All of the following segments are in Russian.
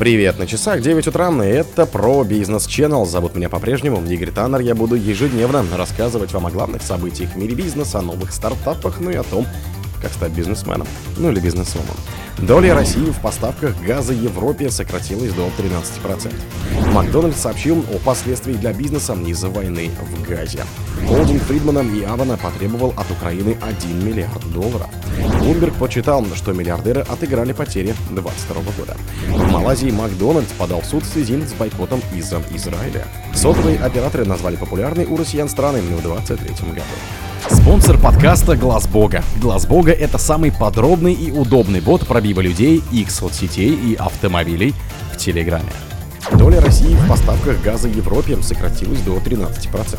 Привет, на часах 9 утра, и это про бизнес Channel. Зовут меня по-прежнему Игорь Таннер. Я буду ежедневно рассказывать вам о главных событиях в мире бизнеса, о новых стартапах, ну и о том, как стать бизнесменом, ну или бизнесвумен. Доля России в поставках газа Европе сократилась до 13%. Макдональдс сообщил о последствиях для бизнеса из-за войны в Газе. Холдинг Фридмана и Авана потребовал от Украины 1 миллиард долларов. Блумберг почитал, что миллиардеры отыграли потери 2022 года. В Малайзии Макдональдс подал в суд в связи с бойкотом из-за Израиля. Сотовые операторы назвали популярные у россиян страны в 2023 году. Спонсор подкаста Глаз Бога. Глаз Бога это самый подробный и удобный бот пробива людей, их соцсетей и автомобилей в Телеграме. Доля России в поставках газа Европе сократилась до 13%.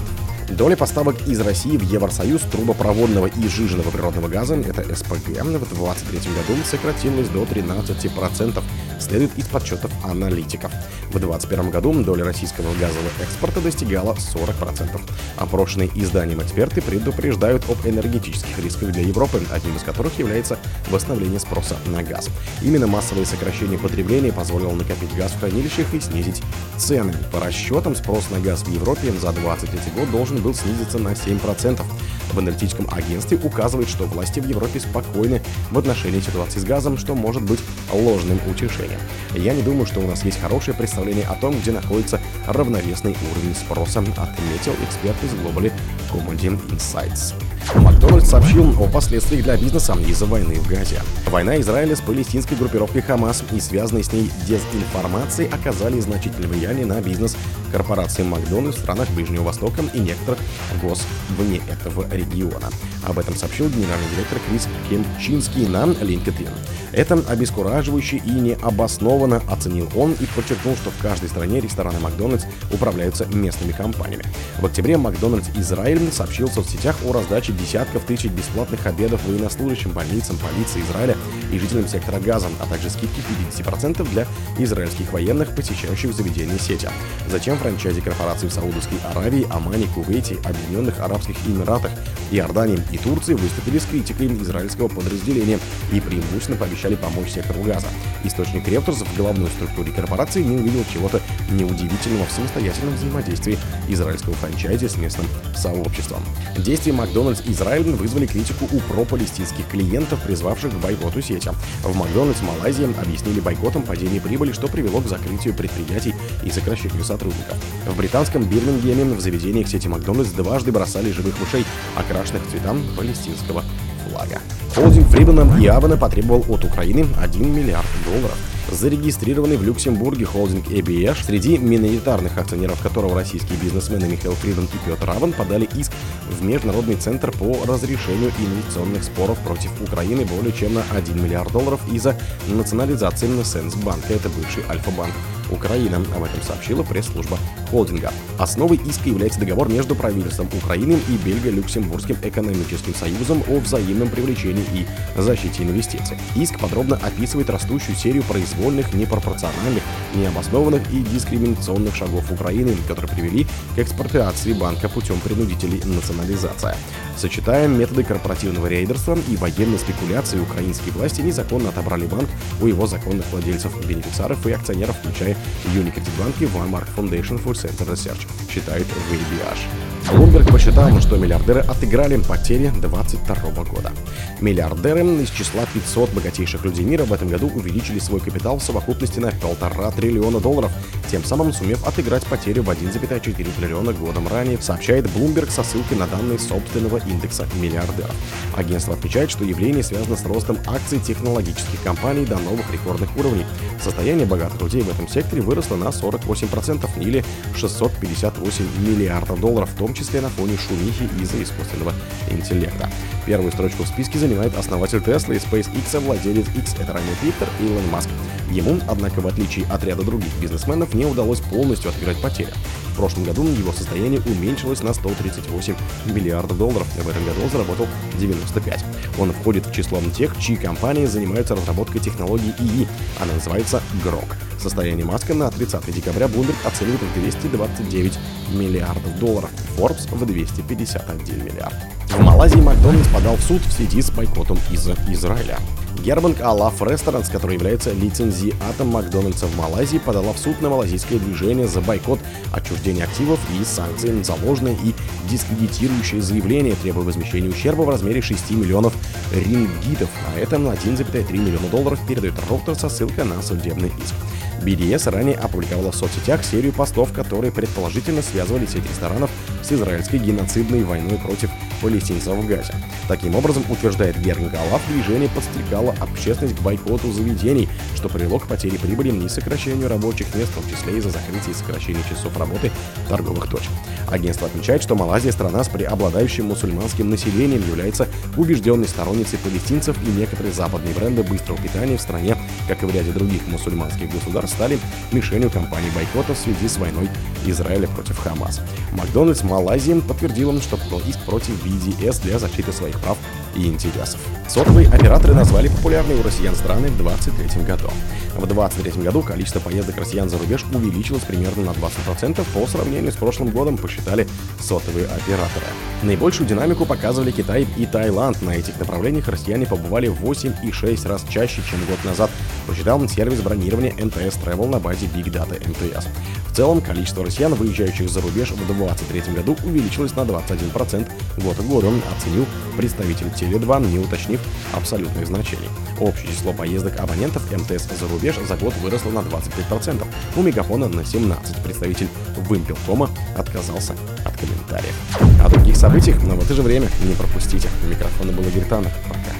Доля поставок из России в Евросоюз трубопроводного и жиженного природного газа, это СПГ, в 2023 году сократилась до 13%, следует из подсчетов аналитиков. В 2021 году доля российского газового экспорта достигала 40%. Опрошенные изданием эксперты предупреждают об энергетических рисках для Европы, одним из которых является восстановление спроса на газ. Именно массовое сокращение потребления позволило накопить газ в хранилищах и снизить цены. По расчетам, спрос на газ в Европе за 2023 год должен был снизиться на 7%. В аналитическом агентстве указывает, что власти в Европе спокойны в отношении ситуации с газом, что может быть ложным утешением. Я не думаю, что у нас есть хорошее представление о том, где находится равновесный уровень спроса, отметил эксперт из Global Commodity Insights. Макдональдс сообщил о последствиях для бизнеса из-за войны в Газе. Война Израиля с палестинской группировкой Хамас и связанной с ней дезинформацией оказали значительное влияние на бизнес корпорации Макдональдс в странах Ближнего Востока и некоторых гос вне этого региона. Об этом сообщил генеральный директор Крис Кемчинский на LinkedIn. Это обескураживающе и необоснованно оценил он и подчеркнул, что в каждой стране рестораны Макдональдс управляются местными компаниями. В октябре Макдональдс Израиль сообщил в соцсетях о раздаче десятков тысяч бесплатных обедов военнослужащим, больницам, полиции Израиля и жителям сектора Газа, а также скидки 50% для израильских военных, посещающих заведения сети. Затем франчайзи корпораций в Саудовской Аравии, Омане, Кувейте, Объединенных Арабских Эмиратах, Иордании и Турции выступили с критикой израильского подразделения и преимущественно пообещали помочь сектору Газа. Источник Reuters в головной структуре корпорации не увидел чего-то неудивительного в самостоятельном взаимодействии израильского франчайзи с местным сообществом. Действия Макдональдс Израиль вызвали критику у пропалестинских клиентов, призвавших к бойкоту сети. В Макдональдс Малайзии объяснили бойкотом падение прибыли, что привело к закрытию предприятий и сокращению сотрудников. В британском Бирмингеме в заведениях сети Макдональдс дважды бросали живых мышей, окрашенных цветам палестинского флага. Холдинг Фридмана и Авана потребовал от Украины 1 миллиард долларов зарегистрированный в Люксембурге холдинг ABH, среди миноритарных акционеров которого российские бизнесмены Михаил Фридман и Петр Раван подали иск в Международный центр по разрешению инвестиционных споров против Украины более чем на 1 миллиард долларов из-за национализации Сенсбанка, это бывший Альфа-банк Украина. Об этом сообщила пресс-служба холдинга. Основой иска является договор между правительством Украины и Бельго-Люксембургским экономическим союзом о взаимном привлечении и защите инвестиций. Иск подробно описывает растущую серию произвольных, непропорциональных, необоснованных и дискриминационных шагов Украины, которые привели к экспроприации банка путем принудительной национализации. Сочетаем методы корпоративного рейдерства и военной спекуляции, украинские власти незаконно отобрали банк у его законных владельцев, бенефициаров и акционеров, включая Unicredit Bank и Walmart Foundation for Center Research, считает VBH. Блумберг посчитал, что миллиардеры отыграли потери 2022 года. Миллиардеры из числа 500 богатейших людей мира в этом году увеличили свой капитал в совокупности на полтора триллиона долларов, тем самым сумев отыграть потери в 1,4 триллиона годом ранее, сообщает Bloomberg со ссылкой на данные собственного индекса миллиардеров. Агентство отмечает, что явление связано с ростом акций технологических компаний до новых рекордных уровней. Состояние богатых людей в этом секторе выросло на 48% или 658 миллиардов долларов, в том том числе на фоне шумихи из-за искусственного интеллекта. Первую строчку в списке занимает основатель Tesla и SpaceX, владелец X, это ранее Twitter, Илон Маск. Ему, однако, в отличие от ряда других бизнесменов, не удалось полностью отыграть потери. В прошлом году его состояние уменьшилось на 138 миллиардов долларов, в этом году он заработал 95. Он входит в число тех, чьи компании занимаются разработкой технологии ИИ. Она называется ГРОК. Состояние Маска на 30 декабря Bloomberg оценивает в 229 миллиардов долларов, Forbes в 251 миллиард. В Малайзии Макдональдс подал в суд в связи с бойкотом из Израиля. Гербанк Алаф Restaurants, который является лицензиатом Макдональдса в Малайзии, подала в суд на малазийское движение за бойкот, отчуждение активов и санкции за ложные и дискредитирующие заявления, требуя возмещения ущерба в размере 6 миллионов рингитов, а это на 1,3 миллиона долларов передает Роутер со ссылкой на судебный иск. BDS ранее опубликовала в соцсетях серию постов, которые предположительно связывали сеть ресторанов с израильской геноцидной войной против палестинцев в Газе. Таким образом, утверждает Герн Галав, движение подстрекало общественность к бойкоту заведений, что привело к потере прибыли и сокращению рабочих мест, в том числе из-за закрытия и сокращения часов работы торговых точек. Агентство отмечает, что Малайзия страна с преобладающим мусульманским населением является убежденной сторонницей палестинцев и некоторые западные бренды быстрого питания в стране, как и в ряде других мусульманских государств, стали мишенью кампании бойкота в связи с войной Израиля против Хамас. Макдональдс Малайзии подтвердил, что подал иск против BDS для защиты своих прав и интересов. Сотовые операторы назвали популярные у россиян страны в 2023 году. В 2023 году количество поездок россиян за рубеж увеличилось примерно на 20% по сравнению с прошлым годом, посчитали сотовые операторы. Наибольшую динамику показывали Китай и Таиланд. На этих направлениях россияне побывали в 8,6 раз чаще, чем год назад, посчитал сервис бронирования NTS Travel на базе Big Data MTS. В целом, количество россиян, выезжающих за рубеж в 2023 году, увеличилось на 21% год к году, оценил представитель Теле2, не уточнив абсолютных значений. Общее число поездок абонентов МТС за рубеж за год выросло на 25%, у Мегафона на 17%. Представитель Вымпелкома отказался от комментариев. О других событиях, но в это же время не пропустите. У микрофона был Игорь. Пока.